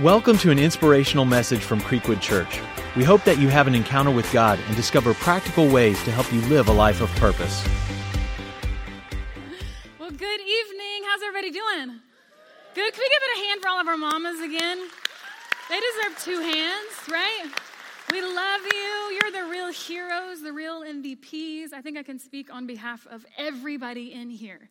Welcome to an inspirational message from Creekwood Church. We hope that you have an encounter with God and discover practical ways to help you live a life of purpose. Well, good evening. How's everybody doing? Good. Can we give it a hand for all of our mamas again? They deserve two hands, right? We love you. You're the real heroes, the real MVPs. I think I can speak on behalf of everybody in here.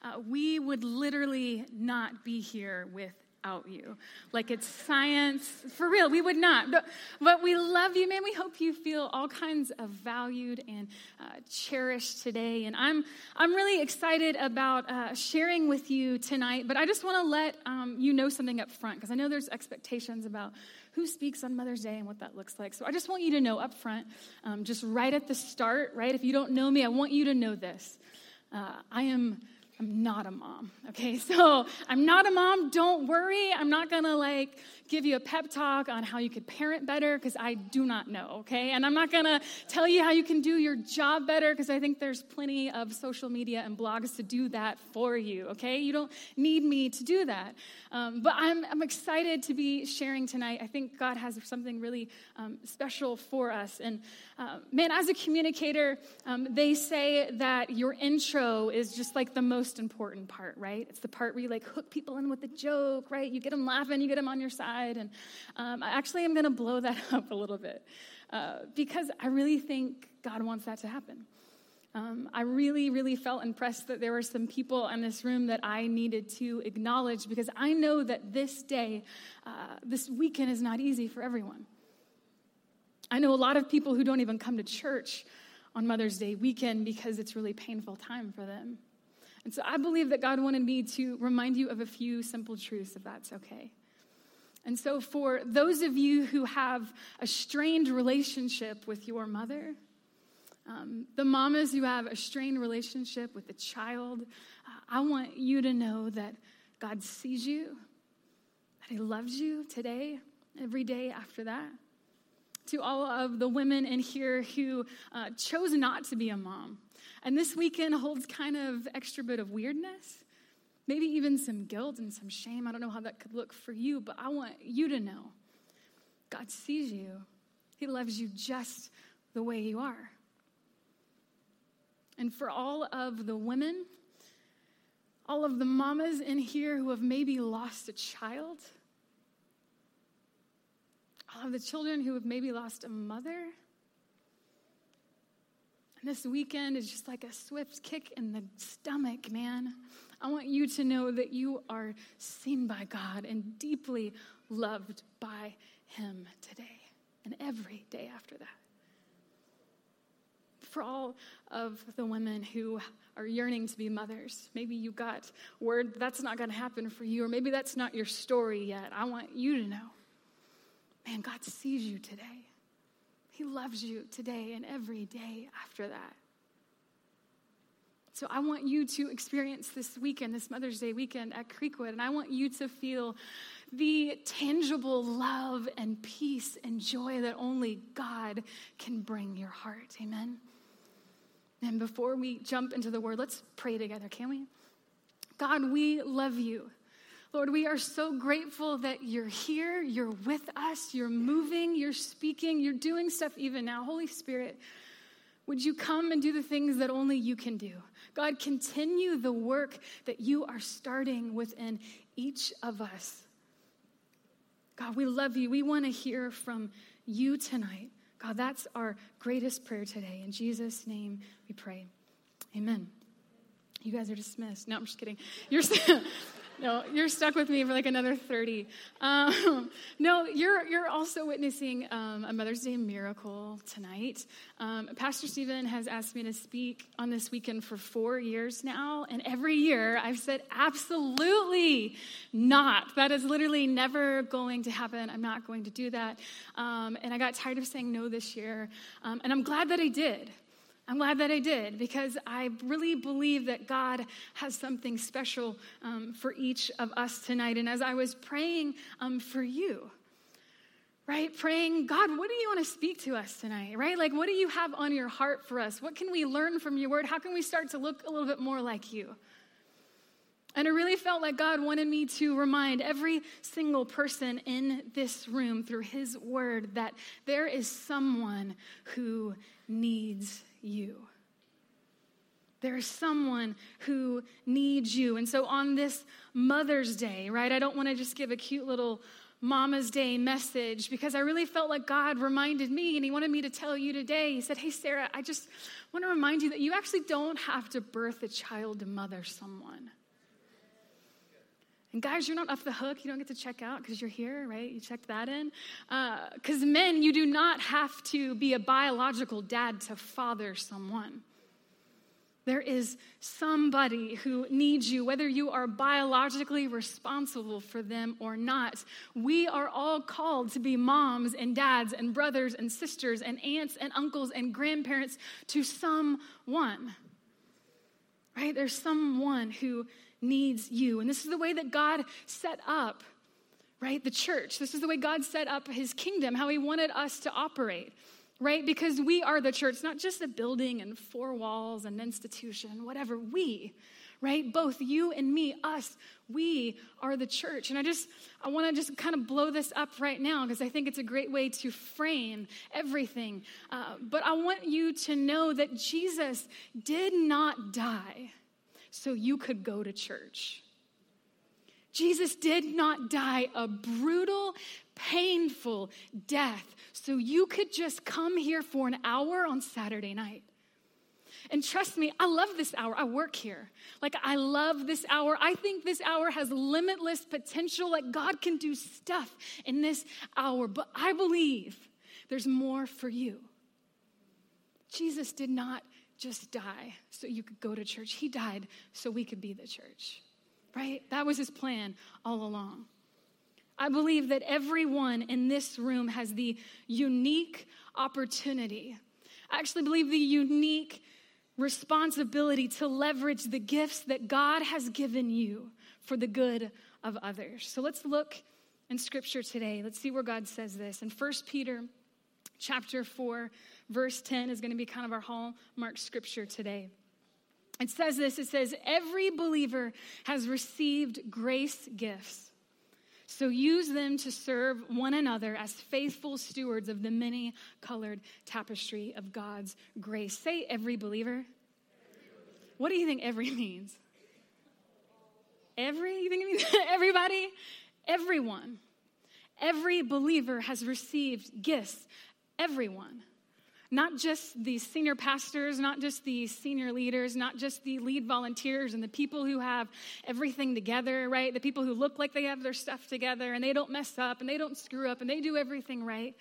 Uh, we would literally not be here with out you. Like it's science. For real, we would not. But, but we love you, man. We hope you feel all kinds of valued and uh, cherished today. And I'm, I'm really excited about uh, sharing with you tonight. But I just want to let um, you know something up front because I know there's expectations about who speaks on Mother's Day and what that looks like. So I just want you to know up front, um, just right at the start, right? If you don't know me, I want you to know this. Uh, I am I'm not a mom. Okay, so I'm not a mom. Don't worry. I'm not gonna like give you a pep talk on how you could parent better because I do not know. Okay, and I'm not gonna tell you how you can do your job better because I think there's plenty of social media and blogs to do that for you. Okay, you don't need me to do that. Um, but I'm, I'm excited to be sharing tonight. I think God has something really um, special for us. And uh, man, as a communicator, um, they say that your intro is just like the most important part, right? It's the part where you like hook people in with a joke, right? You get them laughing, you get them on your side. And um, I actually am going to blow that up a little bit uh, because I really think God wants that to happen. Um, I really, really felt impressed that there were some people in this room that I needed to acknowledge because I know that this day, uh, this weekend is not easy for everyone. I know a lot of people who don't even come to church on Mother's Day weekend because it's really painful time for them. And so I believe that God wanted me to remind you of a few simple truths, if that's okay. And so, for those of you who have a strained relationship with your mother, um, the mamas who have a strained relationship with the child, uh, I want you to know that God sees you, that He loves you today, every day after that. To all of the women in here who uh, chose not to be a mom, and this weekend holds kind of extra bit of weirdness, maybe even some guilt and some shame. I don't know how that could look for you, but I want you to know God sees you, He loves you just the way you are. And for all of the women, all of the mamas in here who have maybe lost a child, all of the children who have maybe lost a mother. And this weekend is just like a swift kick in the stomach, man. I want you to know that you are seen by God and deeply loved by Him today and every day after that for all of the women who are yearning to be mothers. Maybe you got word that's not going to happen for you, or maybe that's not your story yet. I want you to know man, God sees you today. He loves you today and every day after that. So I want you to experience this weekend, this Mother's Day weekend at Creekwood, and I want you to feel the tangible love and peace and joy that only God can bring your heart. Amen. And before we jump into the word, let's pray together, can we? God, we love you. Lord, we are so grateful that you're here, you're with us, you're moving, you're speaking, you're doing stuff even now. Holy Spirit, would you come and do the things that only you can do? God, continue the work that you are starting within each of us. God, we love you. We want to hear from you tonight. God, that's our greatest prayer today. In Jesus' name we pray. Amen. You guys are dismissed. No, I'm just kidding. You're. no, you're stuck with me for like another 30. Um, no, you're, you're also witnessing um, a Mother's Day miracle tonight. Um, Pastor Stephen has asked me to speak on this weekend for four years now, and every year I've said, absolutely not. That is literally never going to happen. I'm not going to do that. Um, and I got tired of saying no this year, um, and I'm glad that I did. I'm glad that I did because I really believe that God has something special um, for each of us tonight. And as I was praying um, for you, right, praying, God, what do you want to speak to us tonight, right? Like, what do you have on your heart for us? What can we learn from your word? How can we start to look a little bit more like you? And I really felt like God wanted me to remind every single person in this room through His word that there is someone who needs you. There is someone who needs you. And so on this Mother's Day, right, I don't want to just give a cute little Mama's Day message because I really felt like God reminded me and He wanted me to tell you today. He said, Hey, Sarah, I just want to remind you that you actually don't have to birth a child to mother someone. And guys, you're not off the hook. You don't get to check out because you're here, right? You checked that in. Because uh, men, you do not have to be a biological dad to father someone. There is somebody who needs you, whether you are biologically responsible for them or not. We are all called to be moms and dads and brothers and sisters and aunts and uncles and grandparents to someone. Right? There's someone who needs you. And this is the way that God set up, right? The church. This is the way God set up his kingdom, how he wanted us to operate right? Because we are the church, not just a building and four walls and institution, whatever. We, right? Both you and me, us, we are the church. And I just, I want to just kind of blow this up right now because I think it's a great way to frame everything. Uh, but I want you to know that Jesus did not die so you could go to church. Jesus did not die a brutal, painful death so you could just come here for an hour on Saturday night. And trust me, I love this hour. I work here. Like, I love this hour. I think this hour has limitless potential. Like, God can do stuff in this hour. But I believe there's more for you. Jesus did not just die so you could go to church, He died so we could be the church, right? That was His plan all along. I believe that everyone in this room has the unique opportunity. I actually believe the unique responsibility to leverage the gifts that God has given you for the good of others. So let's look in scripture today. Let's see where God says this. In 1 Peter chapter 4, verse 10 is going to be kind of our hallmark scripture today. It says this it says, Every believer has received grace gifts so use them to serve one another as faithful stewards of the many colored tapestry of God's grace. Say every believer. What do you think every means? Every? You think it means everybody? Everyone. Every believer has received gifts. Everyone not just the senior pastors, not just the senior leaders, not just the lead volunteers and the people who have everything together, right? The people who look like they have their stuff together and they don't mess up and they don't screw up and they do everything right.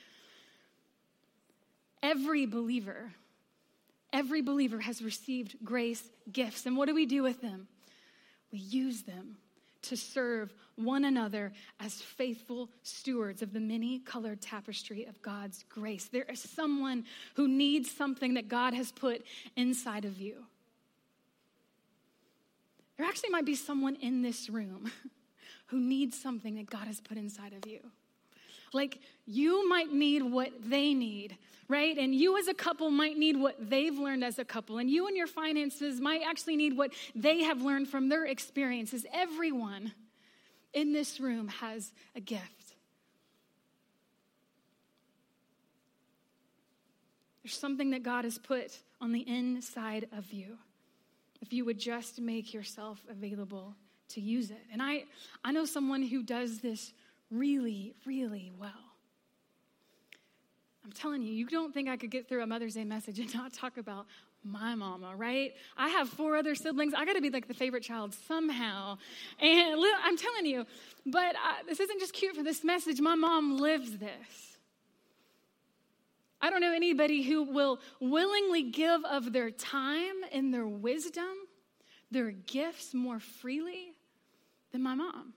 Every believer, every believer has received grace gifts. And what do we do with them? We use them to serve one another as faithful stewards of the many colored tapestry of God's grace. There is someone who needs something that God has put inside of you. There actually might be someone in this room who needs something that God has put inside of you. Like you might need what they need, right? And you as a couple might need what they've learned as a couple. And you and your finances might actually need what they have learned from their experiences. Everyone in this room has a gift. There's something that God has put on the inside of you. If you would just make yourself available to use it. And I, I know someone who does this really, really well. I'm telling you, you don't think I could get through a Mother's Day message and not talk about my mama, right? I have four other siblings. I got to be like the favorite child somehow. And I'm telling you, but uh, this isn't just cute for this message. My mom lives this. I don't know anybody who will willingly give of their time and their wisdom, their gifts more freely than my mom.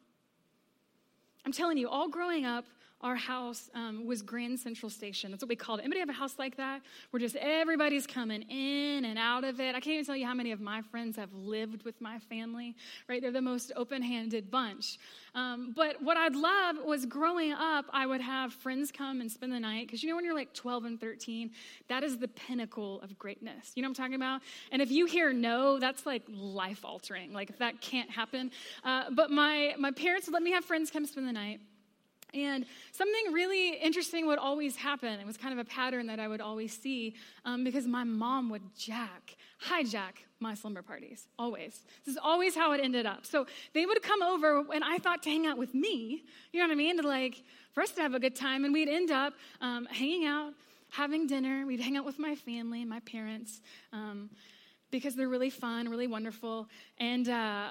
I'm telling you, all growing up, our house um, was Grand Central Station. That's what we called it. Anybody have a house like that? Where just everybody's coming in and out of it. I can't even tell you how many of my friends have lived with my family, right? They're the most open handed bunch. Um, but what I'd love was growing up, I would have friends come and spend the night. Because you know, when you're like 12 and 13, that is the pinnacle of greatness. You know what I'm talking about? And if you hear no, that's like life altering. Like, if that can't happen. Uh, but my, my parents would let me have friends come spend the night. And something really interesting would always happen. It was kind of a pattern that I would always see um, because my mom would jack, hijack my slumber parties, always. This is always how it ended up. So they would come over, and I thought to hang out with me, you know what I mean? To like, for us to have a good time. And we'd end up um, hanging out, having dinner. We'd hang out with my family, my parents, um, because they're really fun, really wonderful. And, uh,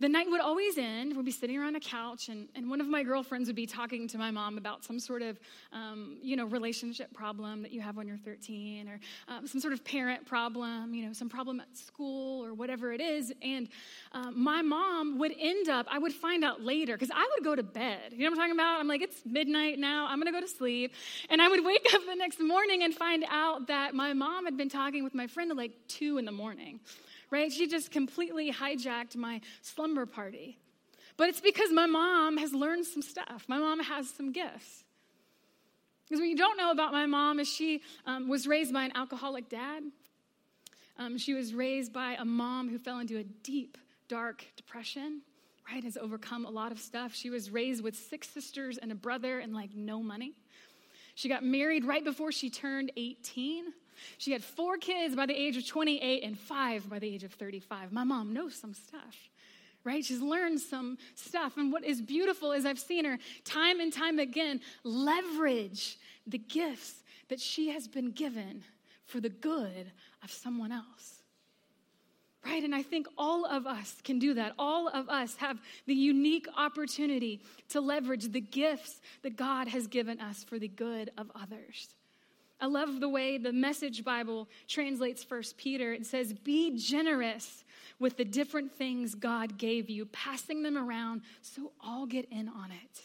the night would always end. We'd be sitting around a couch, and, and one of my girlfriends would be talking to my mom about some sort of, um, you know, relationship problem that you have when you're 13, or um, some sort of parent problem, you know, some problem at school, or whatever it is. And um, my mom would end up, I would find out later, because I would go to bed. You know what I'm talking about? I'm like, it's midnight now, I'm gonna go to sleep. And I would wake up the next morning and find out that my mom had been talking with my friend at like 2 in the morning right? She just completely hijacked my slumber party. But it's because my mom has learned some stuff. My mom has some gifts. Because what you don't know about my mom is she um, was raised by an alcoholic dad. Um, she was raised by a mom who fell into a deep, dark depression, right? Has overcome a lot of stuff. She was raised with six sisters and a brother and like no money. She got married right before she turned 18. She had four kids by the age of 28 and five by the age of 35. My mom knows some stuff right? She's learned some stuff. And what is beautiful is I've seen her time and time again leverage the gifts that she has been given for the good of someone else. Right? And I think all of us can do that. All of us have the unique opportunity to leverage the gifts that God has given us for the good of others. I love the way the Message Bible translates First Peter. It says, Be generous with the different things God gave you, passing them around so all get in on it.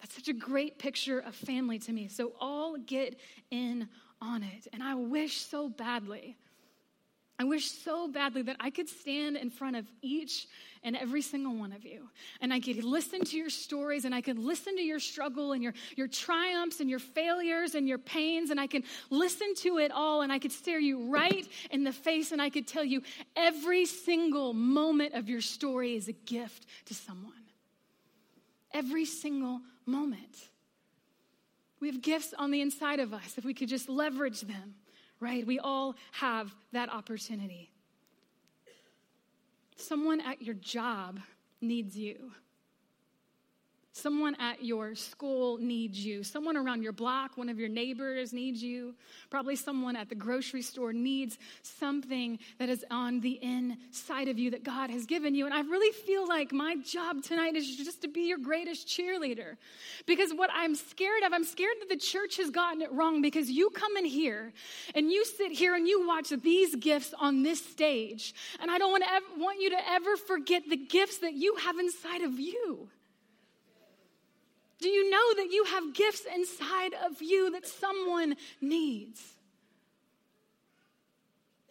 That's such a great picture of family to me. So all get in on it. And I wish so badly I wish so badly that I could stand in front of each and every single one of you and I could listen to your stories and I could listen to your struggle and your, your triumphs and your failures and your pains and I can listen to it all and I could stare you right in the face and I could tell you every single moment of your story is a gift to someone. Every single moment. We have gifts on the inside of us if we could just leverage them right? We all have that opportunity. Someone at your job needs you. Someone at your school needs you. Someone around your block, one of your neighbors needs you. Probably someone at the grocery store needs something that is on the inside of you that God has given you. And I really feel like my job tonight is just to be your greatest cheerleader. Because what I'm scared of, I'm scared that the church has gotten it wrong because you come in here and you sit here and you watch these gifts on this stage. And I don't want, to ever, want you to ever forget the gifts that you have inside of you. Do you know that you have gifts inside of you that someone needs?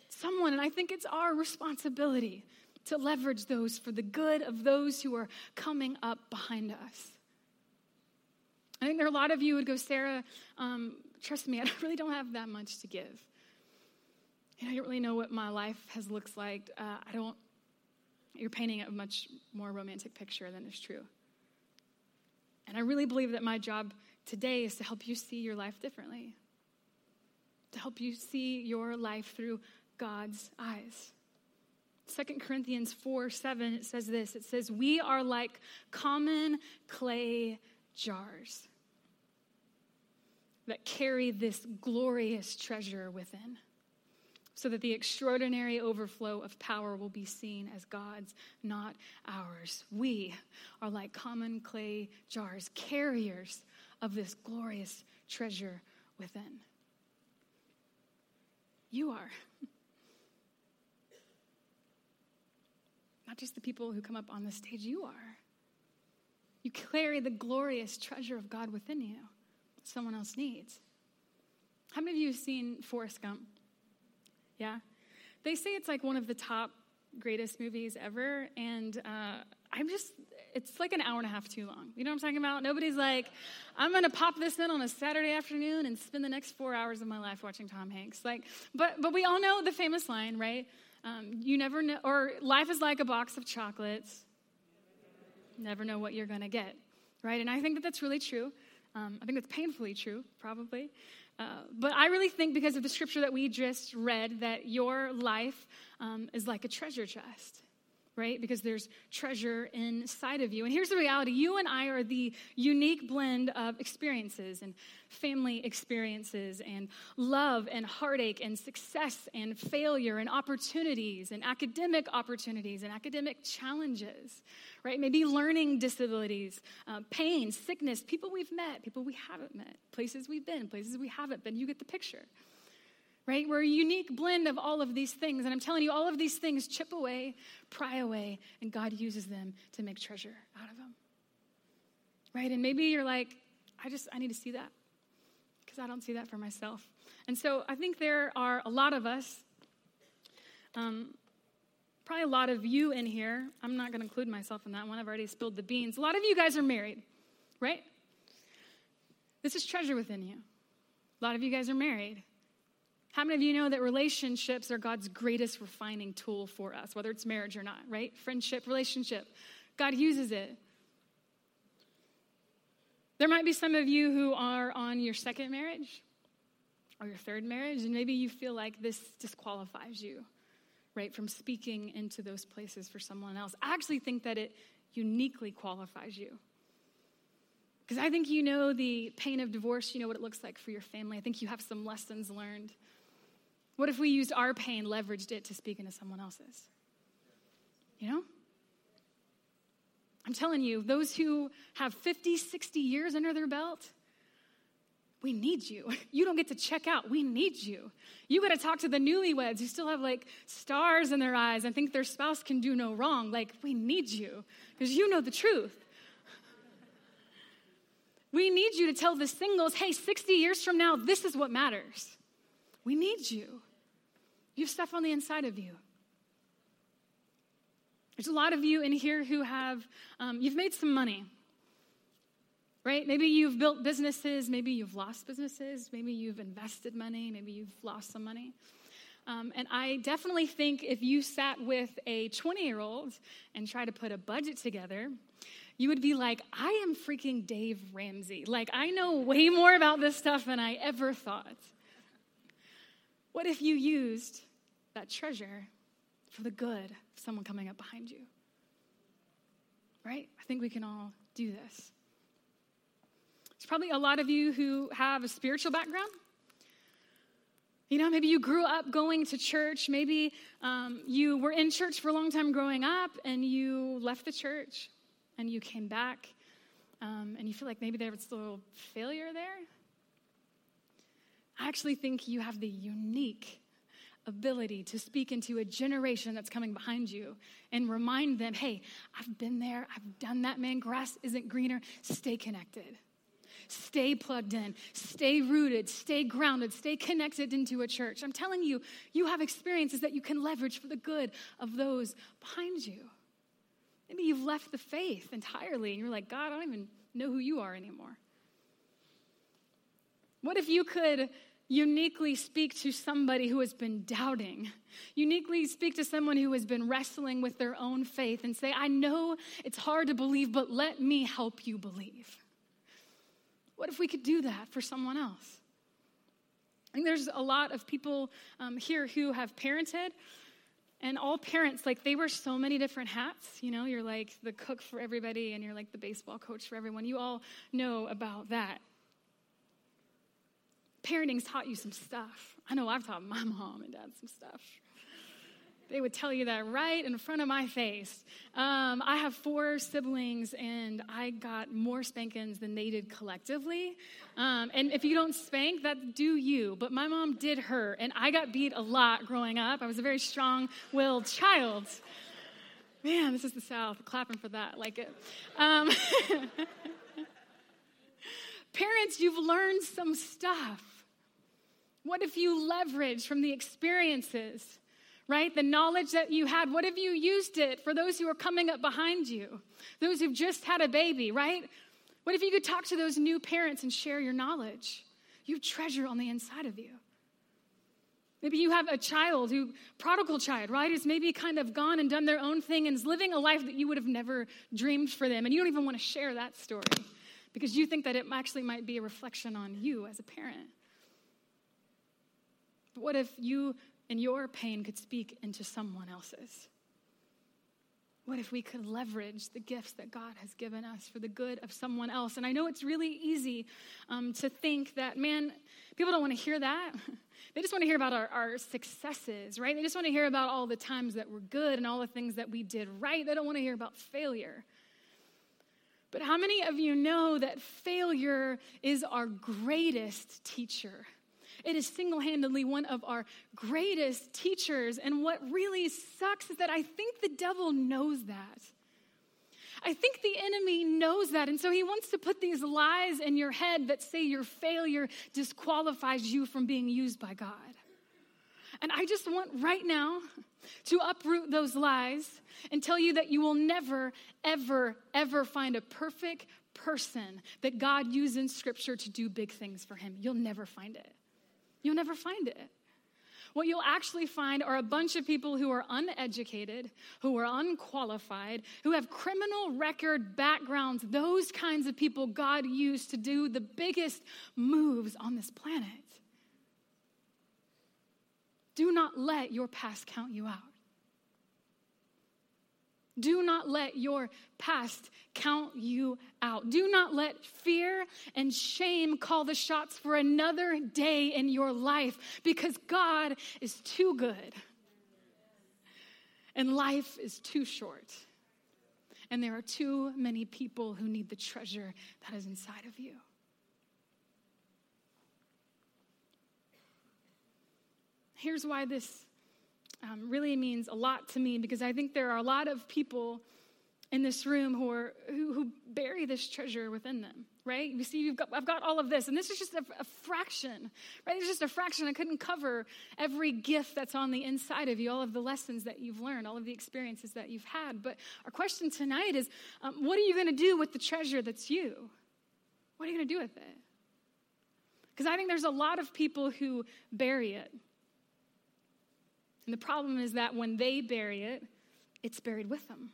Someone, and I think it's our responsibility to leverage those for the good of those who are coming up behind us. I think there are a lot of you would go, Sarah, um, trust me, I really don't have that much to give. I don't really know what my life has looked like. Uh, I don't, you're painting a much more romantic picture than is true. And I really believe that my job today is to help you see your life differently, to help you see your life through God's eyes. 2 Corinthians 4 7, it says this it says, We are like common clay jars that carry this glorious treasure within so that the extraordinary overflow of power will be seen as God's, not ours. We are like common clay jars, carriers of this glorious treasure within. You are. Not just the people who come up on the stage, you are. You carry the glorious treasure of God within you someone else needs. How many of you have seen Forrest Gump? Yeah? They say it's like one of the top greatest movies ever, and uh, I'm just, it's like an hour and a half too long. You know what I'm talking about? Nobody's like, I'm gonna pop this in on a Saturday afternoon and spend the next four hours of my life watching Tom Hanks. Like, but but we all know the famous line, right? Um, you never know, or life is like a box of chocolates. Never know what you're gonna get, right? And I think that that's really true. Um, I think that's painfully true, probably. Uh, but I really think because of the scripture that we just read, that your life um, is like a treasure chest right? Because there's treasure inside of you. And here's the reality you and I are the unique blend of experiences and family experiences and love and heartache and success and failure and opportunities and academic opportunities and academic challenges, right? Maybe learning disabilities, uh, pain, sickness, people we've met, people we haven't met, places we've been, places we haven't been. You get the picture right? We're a unique blend of all of these things. And I'm telling you, all of these things chip away, pry away, and God uses them to make treasure out of them. Right? And maybe you're like, I just, I need to see that because I don't see that for myself. And so I think there are a lot of us, um, probably a lot of you in here. I'm not going to include myself in that one. I've already spilled the beans. A lot of you guys are married, right? This is treasure within you. A lot of you guys are married. How many of you know that relationships are God's greatest refining tool for us, whether it's marriage or not, right? Friendship, relationship. God uses it. There might be some of you who are on your second marriage or your third marriage, and maybe you feel like this disqualifies you, right, from speaking into those places for someone else. I actually think that it uniquely qualifies you. Because I think you know the pain of divorce, you know what it looks like for your family. I think you have some lessons learned. What if we used our pain, leveraged it to speak into someone else's? You know? I'm telling you, those who have 50, 60 years under their belt, we need you. You don't get to check out. We need you. You got to talk to the newlyweds who still have like stars in their eyes and think their spouse can do no wrong. Like, we need you because you know the truth. We need you to tell the singles, hey, 60 years from now, this is what matters. We need you. You have stuff on the inside of you. There's a lot of you in here who have, um, you've made some money, right? Maybe you've built businesses, maybe you've lost businesses, maybe you've invested money, maybe you've lost some money. Um, and I definitely think if you sat with a 20 year old and tried to put a budget together, you would be like, I am freaking Dave Ramsey. Like, I know way more about this stuff than I ever thought. What if you used that treasure for the good of someone coming up behind you. Right? I think we can all do this. There's probably a lot of you who have a spiritual background. You know, maybe you grew up going to church. Maybe um, you were in church for a long time growing up and you left the church and you came back um, and you feel like maybe there was a little failure there. I actually think you have the unique ability to speak into a generation that's coming behind you and remind them hey, I've been there, I've done that, man. Grass isn't greener. Stay connected. Stay plugged in, stay rooted, stay grounded, stay connected into a church. I'm telling you, you have experiences that you can leverage for the good of those behind you. Maybe you've left the faith entirely and you're like, God, I don't even know who you are anymore. What if you could uniquely speak to somebody who has been doubting, uniquely speak to someone who has been wrestling with their own faith and say, I know it's hard to believe, but let me help you believe. What if we could do that for someone else? I there's a lot of people um, here who have parented. And all parents, like, they wear so many different hats. You know, you're like the cook for everybody, and you're like the baseball coach for everyone. You all know about that parenting's taught you some stuff. I know I've taught my mom and dad some stuff. They would tell you that right in front of my face. Um, I have four siblings, and I got more spankings than they did collectively. Um, and if you don't spank, that do you. But my mom did her, and I got beat a lot growing up. I was a very strong willed child. Man, this is the South. Clapping for that. Like it. Um, parents, you've learned some stuff. What if you leverage from the experiences, right? The knowledge that you had, what if you used it for those who are coming up behind you, those who've just had a baby, right? What if you could talk to those new parents and share your knowledge? You treasure on the inside of you. Maybe you have a child who, prodigal child, right, who's maybe kind of gone and done their own thing and is living a life that you would have never dreamed for them. And you don't even want to share that story because you think that it actually might be a reflection on you as a parent. But what if you and your pain could speak into someone else's? What if we could leverage the gifts that God has given us for the good of someone else? And I know it's really easy um, to think that, man, people don't want to hear that. They just want to hear about our, our successes, right? They just want to hear about all the times that we're good and all the things that we did right. They don't want to hear about failure. But how many of you know that failure is our greatest teacher? It is single handedly one of our greatest teachers. And what really sucks is that I think the devil knows that. I think the enemy knows that. And so he wants to put these lies in your head that say your failure disqualifies you from being used by God. And I just want right now to uproot those lies and tell you that you will never, ever, ever find a perfect person that God used in Scripture to do big things for him. You'll never find it. You'll never find it. What you'll actually find are a bunch of people who are uneducated, who are unqualified, who have criminal record backgrounds, those kinds of people God used to do the biggest moves on this planet. Do not let your past count you out. Do not let your past count you out. Do not let fear and shame call the shots for another day in your life because God is too good and life is too short. And there are too many people who need the treasure that is inside of you. Here's why this um, really means a lot to me because I think there are a lot of people in this room who, are, who, who bury this treasure within them, right? You see, you've got, I've got all of this, and this is just a, a fraction, right? It's just a fraction. I couldn't cover every gift that's on the inside of you, all of the lessons that you've learned, all of the experiences that you've had. But our question tonight is um, what are you going to do with the treasure that's you? What are you going to do with it? Because I think there's a lot of people who bury it. And the problem is that when they bury it, it's buried with them.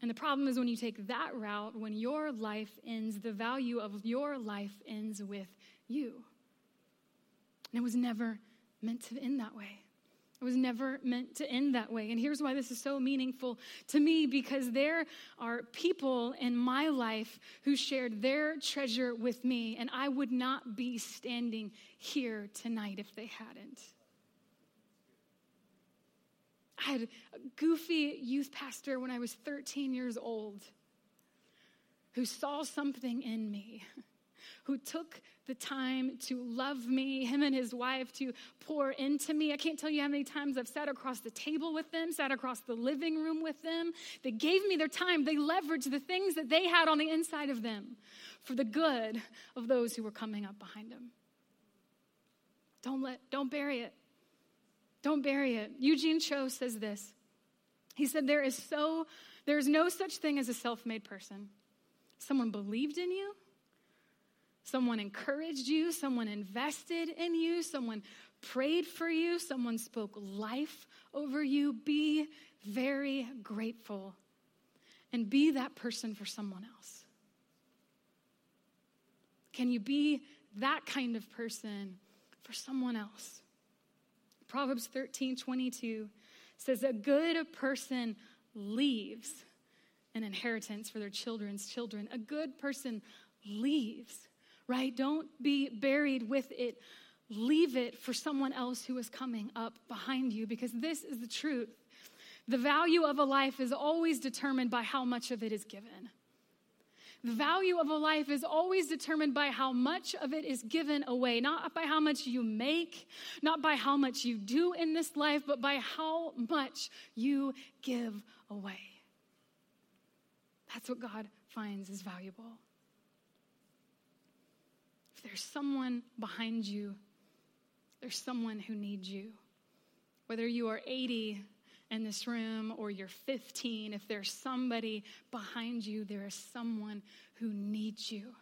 And the problem is when you take that route, when your life ends, the value of your life ends with you. And it was never meant to end that way. It was never meant to end that way. And here's why this is so meaningful to me because there are people in my life who shared their treasure with me, and I would not be standing here tonight if they hadn't. I had a goofy youth pastor when I was 13 years old who saw something in me who took the time to love me, him and his wife to pour into me. I can't tell you how many times I've sat across the table with them, sat across the living room with them. They gave me their time. They leveraged the things that they had on the inside of them for the good of those who were coming up behind them. Don't let, don't bury it. Don't bury it. Eugene Cho says this. He said, There is so, there is no such thing as a self-made person. Someone believed in you, Someone encouraged you, someone invested in you, someone prayed for you, someone spoke life over you. Be very grateful and be that person for someone else. Can you be that kind of person for someone else? Proverbs 13 22 says, A good person leaves an inheritance for their children's children. A good person leaves right? Don't be buried with it. Leave it for someone else who is coming up behind you because this is the truth. The value of a life is always determined by how much of it is given. The value of a life is always determined by how much of it is given away, not by how much you make, not by how much you do in this life, but by how much you give away. That's what God finds is valuable. There's someone behind you, there's someone who needs you. Whether you are 80 in this room or you're 15, if there's somebody behind you, there is someone who needs you.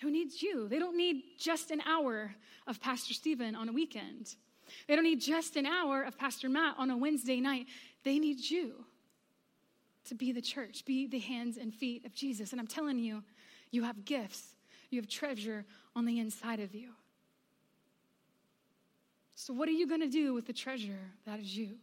Who needs you? They don't need just an hour of Pastor Stephen on a weekend. They don't need just an hour of Pastor Matt on a Wednesday night. They need you to be the church, be the hands and feet of Jesus. And I'm telling you, you have gifts, you have treasure on the inside of you. So, what are you going to do with the treasure that is you?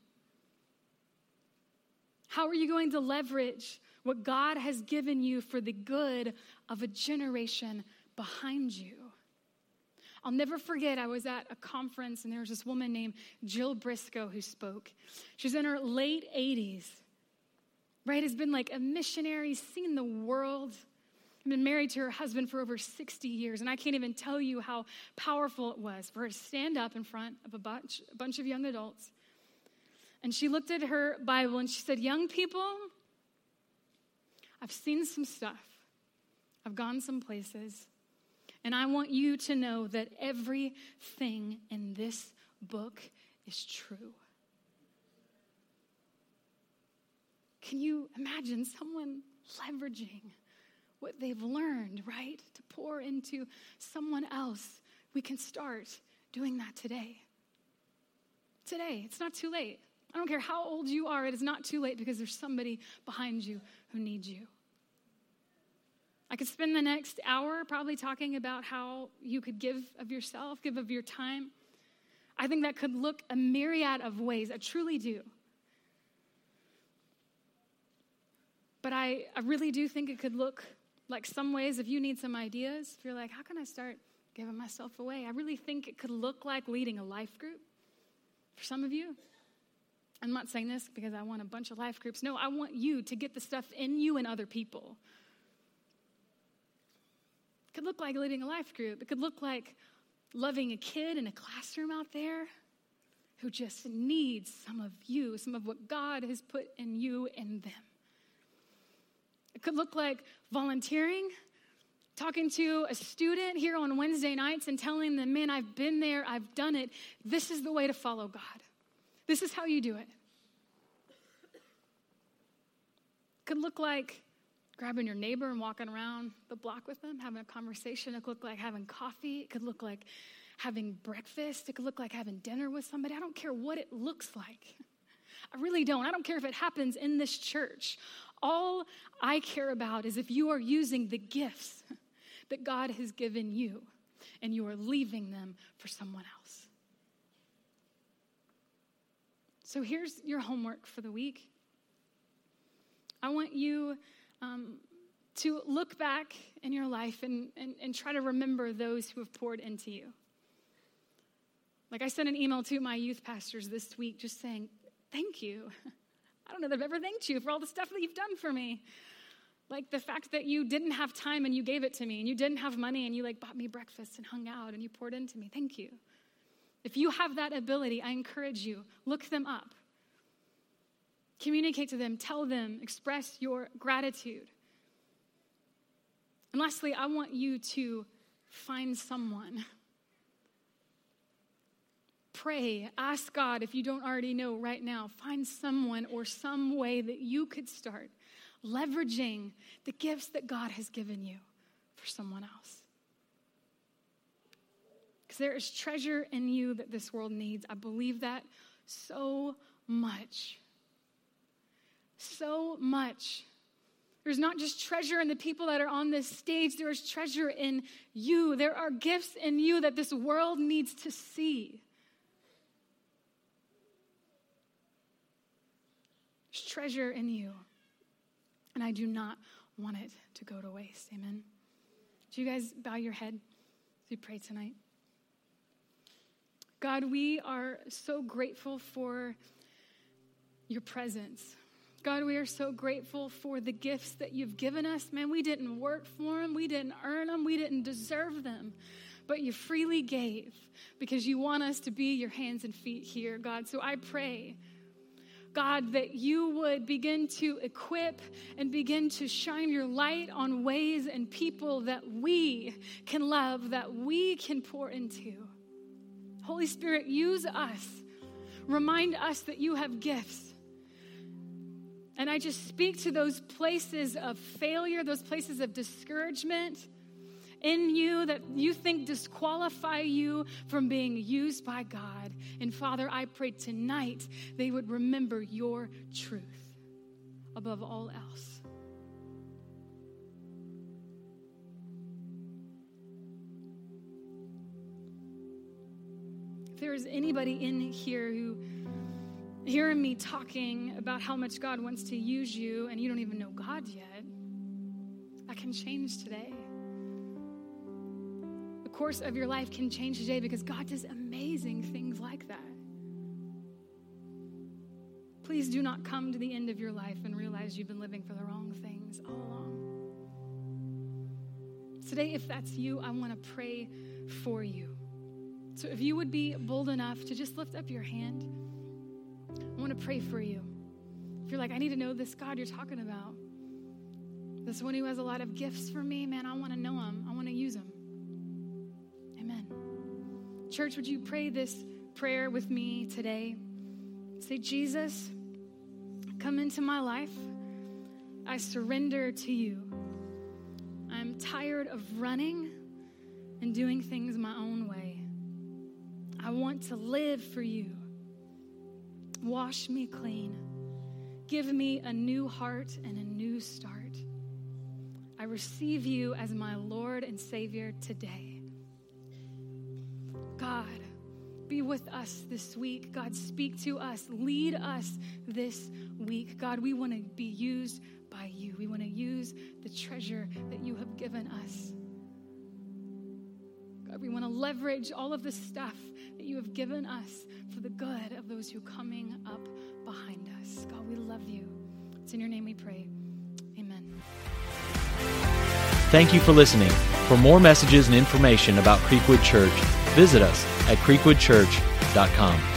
How are you going to leverage what God has given you for the good of a generation behind you? I'll never forget, I was at a conference and there was this woman named Jill Briscoe who spoke. She's in her late 80s, right? Has been like a missionary, seen the world been married to her husband for over 60 years, and I can't even tell you how powerful it was for her to stand up in front of a bunch, a bunch of young adults. And she looked at her Bible and she said, Young people, I've seen some stuff, I've gone some places, and I want you to know that everything in this book is true. Can you imagine someone leveraging what they've learned, right? To pour into someone else. We can start doing that today. Today, it's not too late. I don't care how old you are, it is not too late because there's somebody behind you who needs you. I could spend the next hour probably talking about how you could give of yourself, give of your time. I think that could look a myriad of ways. I truly do. But I, I really do think it could look like some ways, if you need some ideas, if you're like, how can I start giving myself away? I really think it could look like leading a life group for some of you. I'm not saying this because I want a bunch of life groups. No, I want you to get the stuff in you and other people. It could look like leading a life group. It could look like loving a kid in a classroom out there who just needs some of you, some of what God has put in you and them. It could look like volunteering, talking to a student here on Wednesday nights and telling them, man, I've been there, I've done it. This is the way to follow God. This is how you do it. Could look like grabbing your neighbor and walking around the block with them, having a conversation. It could look like having coffee. It could look like having breakfast. It could look like having dinner with somebody. I don't care what it looks like. I really don't. I don't care if it happens in this church all I care about is if you are using the gifts that God has given you and you are leaving them for someone else. So here's your homework for the week. I want you um, to look back in your life and, and, and try to remember those who have poured into you. Like I sent an email to my youth pastors this week just saying, Thank you. I don't know that I've ever thanked you for all the stuff that you've done for me. Like the fact that you didn't have time and you gave it to me, and you didn't have money and you like bought me breakfast and hung out and you poured into me. Thank you. If you have that ability, I encourage you, look them up. Communicate to them, tell them, express your gratitude. And lastly, I want you to find someone pray, ask God if you don't already know right now. Find someone or some way that you could start leveraging the gifts that God has given you for someone else. Because there is treasure in you that this world needs. I believe that so much. So much. There's not just treasure in the people that are on this stage, there is treasure in you. There are gifts in you that this world needs to see. Treasure in you. And I do not want it to go to waste. Amen. Do you guys bow your head as we pray tonight? God, we are so grateful for your presence. God, we are so grateful for the gifts that you've given us. Man, we didn't work for them, we didn't earn them, we didn't deserve them, but you freely gave because you want us to be your hands and feet here, God. So I pray. God, that you would begin to equip and begin to shine your light on ways and people that we can love, that we can pour into. Holy Spirit, use us. Remind us that you have gifts and I just speak to those places of failure, those places of discouragement in you that you think disqualify you from being used by God. And Father, I pray tonight they would remember your truth above all else. If there is anybody in here who hearing me talking about how much God wants to use you and you don't even know God yet, that can change today. Course of your life can change today because God does amazing things like that. Please do not come to the end of your life and realize you've been living for the wrong things all along. Today, if that's you, I want to pray for you. So if you would be bold enough to just lift up your hand. I want to pray for you. If you're like, I need to know this God you're talking about, this one who has a lot of gifts for me, man, I want to know him. I want to use him. Church, would you pray this prayer with me today? Say, Jesus, come into my life. I surrender to you. I'm tired of running and doing things my own way. I want to live for you. Wash me clean. Give me a new heart and a new start. I receive you as my Lord and Savior today. God, be with us this week. God, speak to us. Lead us this week. God, we want to be used by you. We want to use the treasure that you have given us. God, we want to leverage all of the stuff that you have given us for the good of those who are coming up behind us. God, we love you. It's in your name we pray. Amen. Thank you for listening. For more messages and information about Creekwood Church, visit us at creekwoodchurch.com.